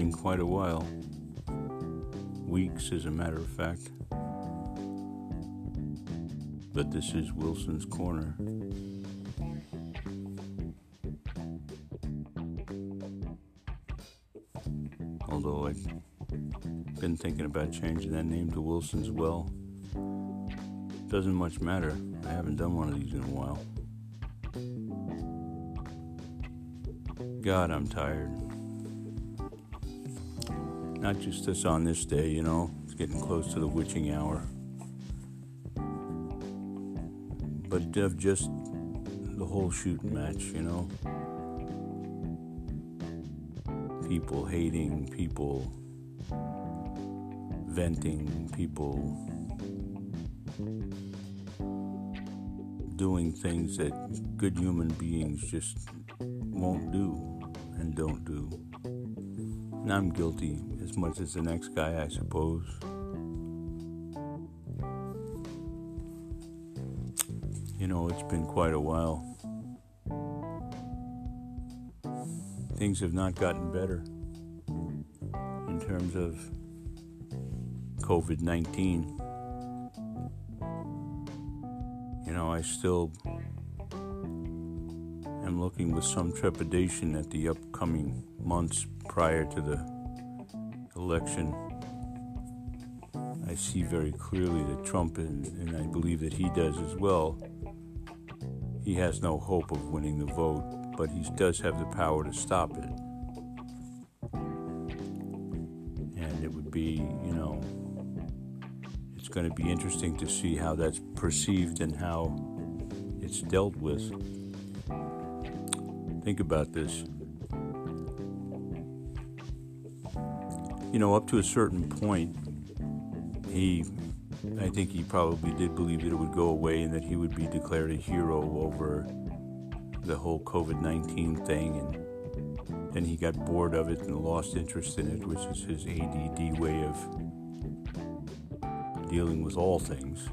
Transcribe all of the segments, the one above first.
been quite a while. Weeks, as a matter of fact. But this is Wilson's Corner. Although I've been thinking about changing that name to Wilson's Well. Doesn't much matter. I haven't done one of these in a while. God, I'm tired. Not just this on this day, you know, it's getting close to the witching hour. But of just the whole shooting match, you know. People hating, people venting, people doing things that good human beings just won't do and don't do. And I'm guilty as much as the next guy, I suppose. You know, it's been quite a while. Things have not gotten better in terms of COVID 19. You know, I still am looking with some trepidation at the upcoming months prior to the election. I see very clearly that Trump, and, and I believe that he does as well, he has no hope of winning the vote, but he does have the power to stop it. And it would be, you know, it's going to be interesting to see how that's perceived and how it's dealt with. Think about this. You know, up to a certain point, he, I think he probably did believe that it would go away and that he would be declared a hero over the whole COVID 19 thing. And then he got bored of it and lost interest in it, which is his ADD way of dealing with all things.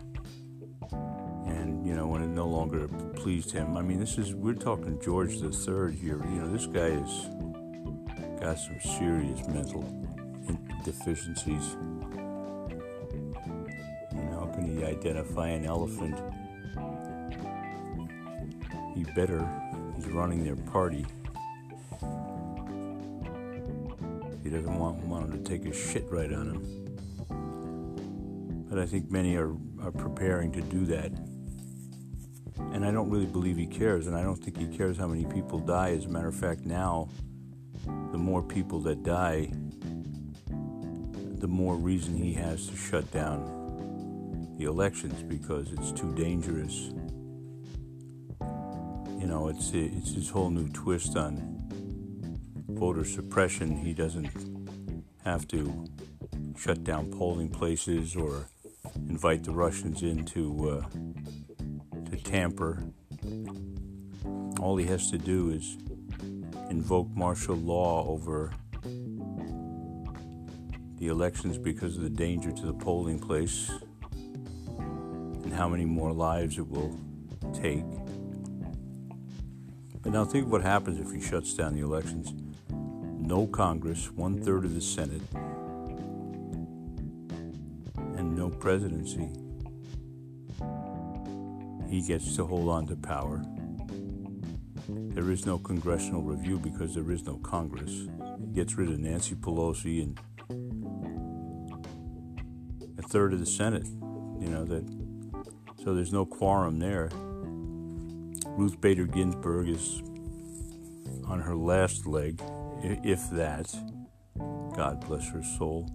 And, you know, when it no longer pleased him, I mean, this is, we're talking George III here. You know, this guy has got some serious mental deficiencies. Know, how can he identify an elephant? He better. He's running their party. He doesn't want, him to take a shit right on him. But I think many are, are preparing to do that. And I don't really believe he cares, and I don't think he cares how many people die. As a matter of fact, now, the more people that die, the more reason he has to shut down the elections because it's too dangerous. You know, it's it's his whole new twist on voter suppression. He doesn't have to shut down polling places or invite the Russians in to uh, to tamper. All he has to do is invoke martial law over the elections because of the danger to the polling place and how many more lives it will take. But now think of what happens if he shuts down the elections. No Congress, one third of the Senate, and no presidency. He gets to hold on to power. There is no congressional review because there is no Congress. He gets rid of Nancy Pelosi and third of the Senate. You know that, so there's no quorum there. Ruth Bader Ginsburg is on her last leg, if that. God bless her soul.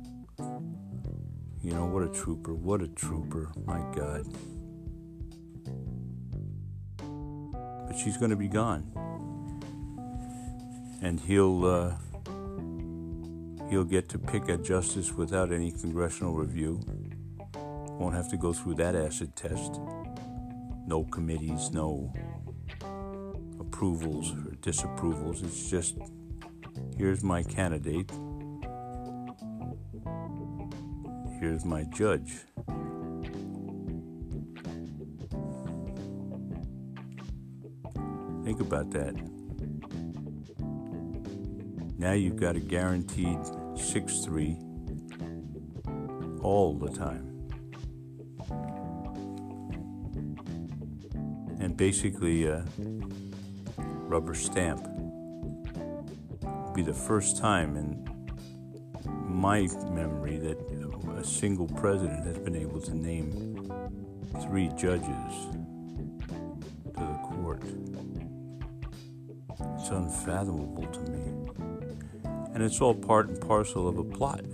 You know, what a trooper, what a trooper, my God. But she's going to be gone. And he'll, uh, he'll get to pick a justice without any congressional review. Won't have to go through that acid test. No committees, no approvals or disapprovals. It's just here's my candidate, here's my judge. Think about that. Now you've got a guaranteed 6'3 all the time. And basically, uh, rubber stamp. It'd be the first time in my memory that a single president has been able to name three judges to the court. It's unfathomable to me. And it's all part and parcel of a plot.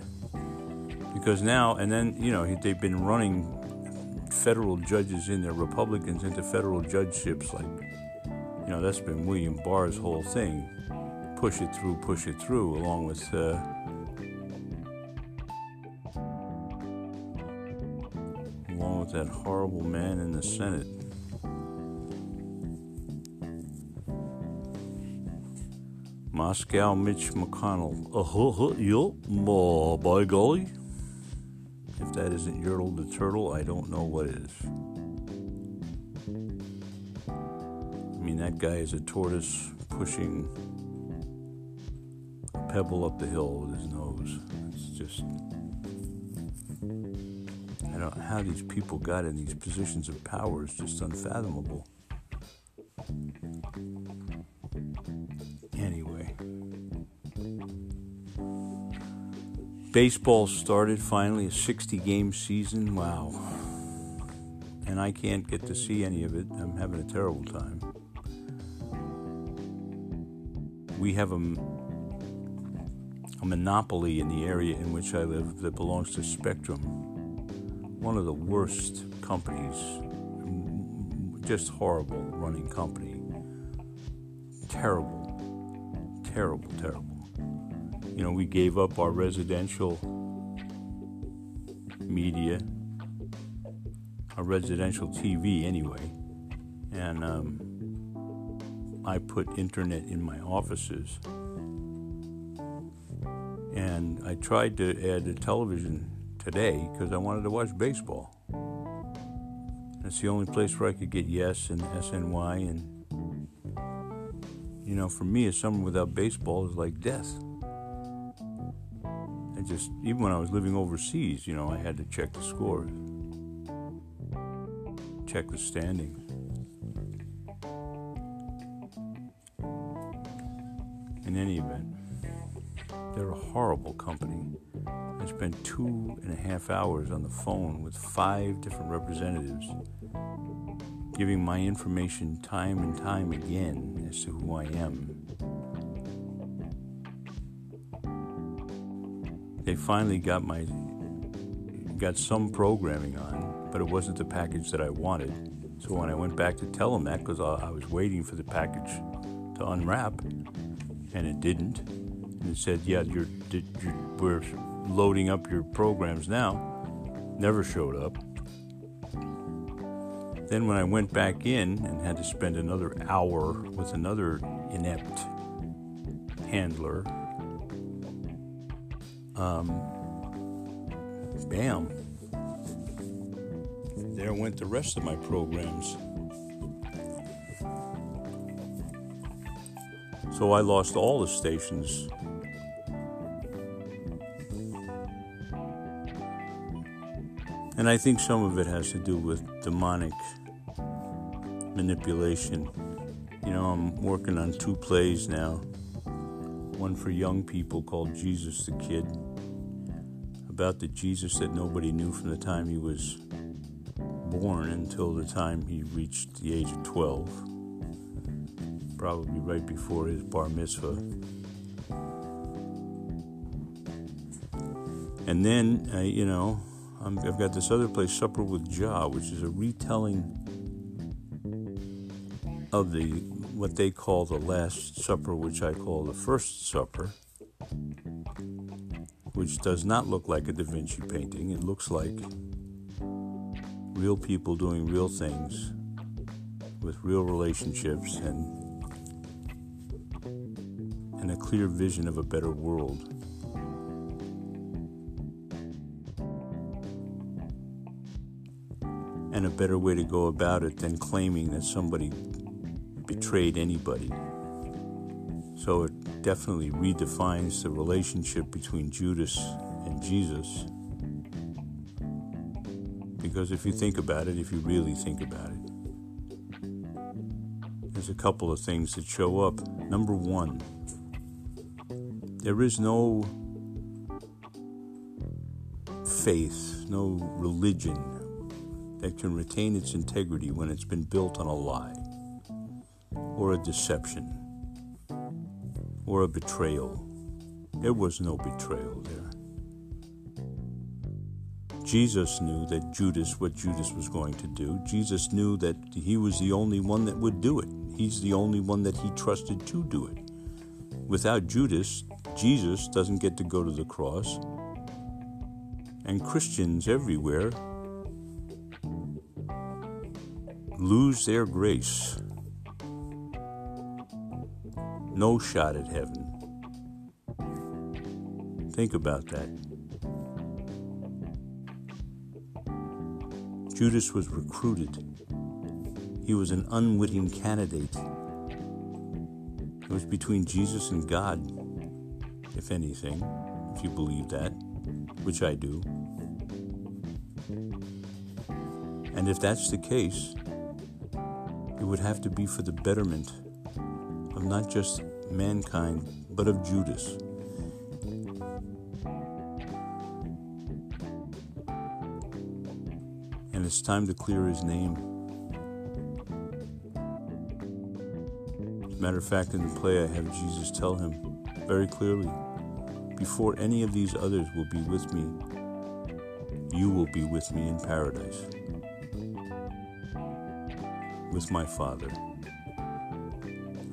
Because now, and then, you know, they've been running federal judges in there, Republicans into federal judgeships. Like, you know, that's been William Barr's whole thing. Push it through, push it through, along with. Uh, along with that horrible man in the Senate. Moscow Mitch McConnell. Uh huh, yep, uh, by golly. If that isn't Yertle the Turtle, I don't know what is. I mean, that guy is a tortoise pushing a pebble up the hill with his nose. It's just. I don't know how these people got in these positions of power is just unfathomable. Baseball started finally, a 60 game season. Wow. And I can't get to see any of it. I'm having a terrible time. We have a, a monopoly in the area in which I live that belongs to Spectrum, one of the worst companies, just horrible running company. Terrible, terrible, terrible you know, we gave up our residential media, our residential TV anyway, and um, I put internet in my offices. And I tried to add a television today because I wanted to watch baseball. It's the only place where I could get Yes and SNY. And, you know, for me, a summer without baseball is like death just, even when I was living overseas, you know, I had to check the scores, check the standings. In any event, they're a horrible company. I spent two and a half hours on the phone with five different representatives, giving my information time and time again as to who I am they finally got my got some programming on, but it wasn't the package that I wanted. So when I went back to tell them that, because I was waiting for the package to unwrap, and it didn't, and it said, "Yeah, you're, you're we're loading up your programs now," never showed up. Then when I went back in and had to spend another hour with another inept handler um, bam, there went the rest of my programs. So I lost all the stations. And I think some of it has to do with demonic manipulation. You know, I'm working on two plays now one for young people called Jesus the Kid, about the Jesus that nobody knew from the time he was born until the time he reached the age of 12, probably right before his bar mitzvah. And then, uh, you know, i have got this other place, Supper with Jah, which is a retelling of the what they call the Last Supper, which I call the First Supper, which does not look like a Da Vinci painting. It looks like real people doing real things with real relationships and and a clear vision of a better world. And a better way to go about it than claiming that somebody betrayed anybody. So it definitely redefines the relationship between Judas and Jesus. Because if you think about it, if you really think about it, there's a couple of things that show up. Number one, there is no faith, no religion that can retain its integrity when it's been built on a lie or a deception or a betrayal. There was no betrayal there. Jesus knew that Judas, what Judas was going to do, Jesus knew that he was the only one that would do it. He's the only one that he trusted to do it. Without Judas, Jesus doesn't get to go to the cross. And Christians everywhere lose their grace. No shot at heaven. Think about that. Judas was recruited. He was an unwitting candidate. It was between Jesus and God, if anything, if you believe that, which I do. And if that's the case, it would have to be for the betterment of not just mankind, but of Judas. And it's time to clear his name. As a matter of fact, in the play, I have Jesus tell him very clearly before any of these others will be with me, you will be with me in paradise with my Father.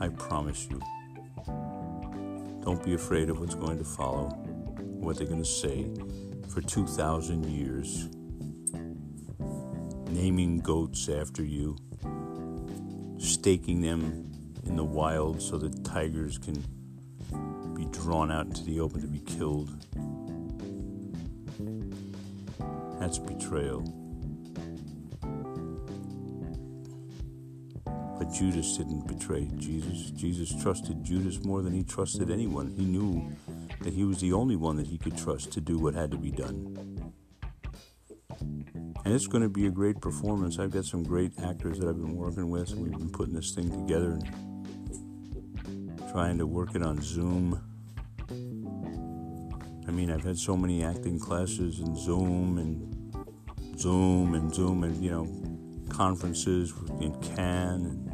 I promise you. Don't be afraid of what's going to follow, what they're going to say for 2,000 years. Naming goats after you, staking them in the wild so that tigers can be drawn out into the open to be killed. That's betrayal. But Judas didn't betray Jesus. Jesus trusted Judas more than he trusted anyone. He knew that he was the only one that he could trust to do what had to be done. And it's going to be a great performance. I've got some great actors that I've been working with, and we've been putting this thing together and trying to work it on Zoom. I mean, I've had so many acting classes in Zoom and Zoom and Zoom and, you know, conferences in Cannes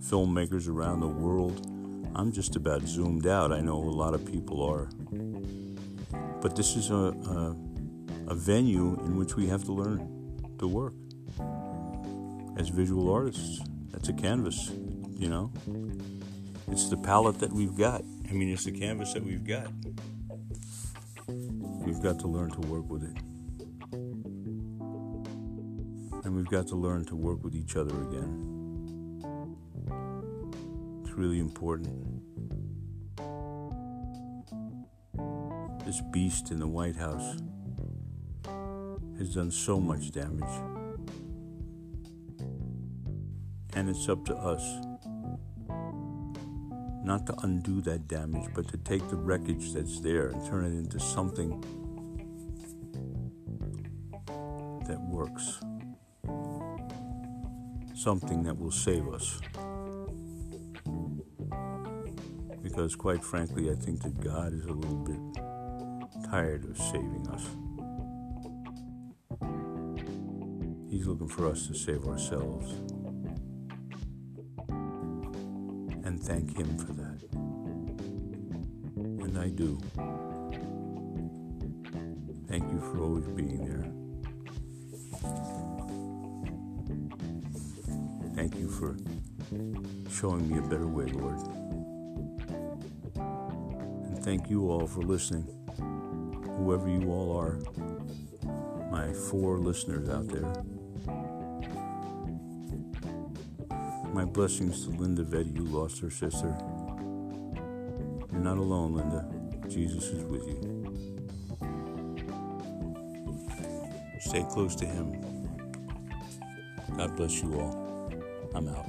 filmmakers around the world. I'm just about zoomed out. I know a lot of people are. But this is a, a, a venue in which we have to learn to work as visual artists. That's a canvas, you know? It's the palette that we've got. I mean, it's the canvas that we've got. We've got to learn to work with it. And we've got to learn to work with each other again really important. This beast in the White House has done so much damage. And it's up to us not to undo that damage, but to take the wreckage that's there and turn it into something that works. Something that will save us. Because, quite frankly, I think that God is a little bit tired of saving us. He's looking for us to save ourselves. And thank Him for that. And I do. Thank you for always being there. Thank you for showing me a better way, Lord thank you all for listening. Whoever you all are, my four listeners out there. My blessings to Linda Vetti, who lost her sister. You're not alone, Linda. Jesus is with you. Stay close to Him. God bless you all. I'm out.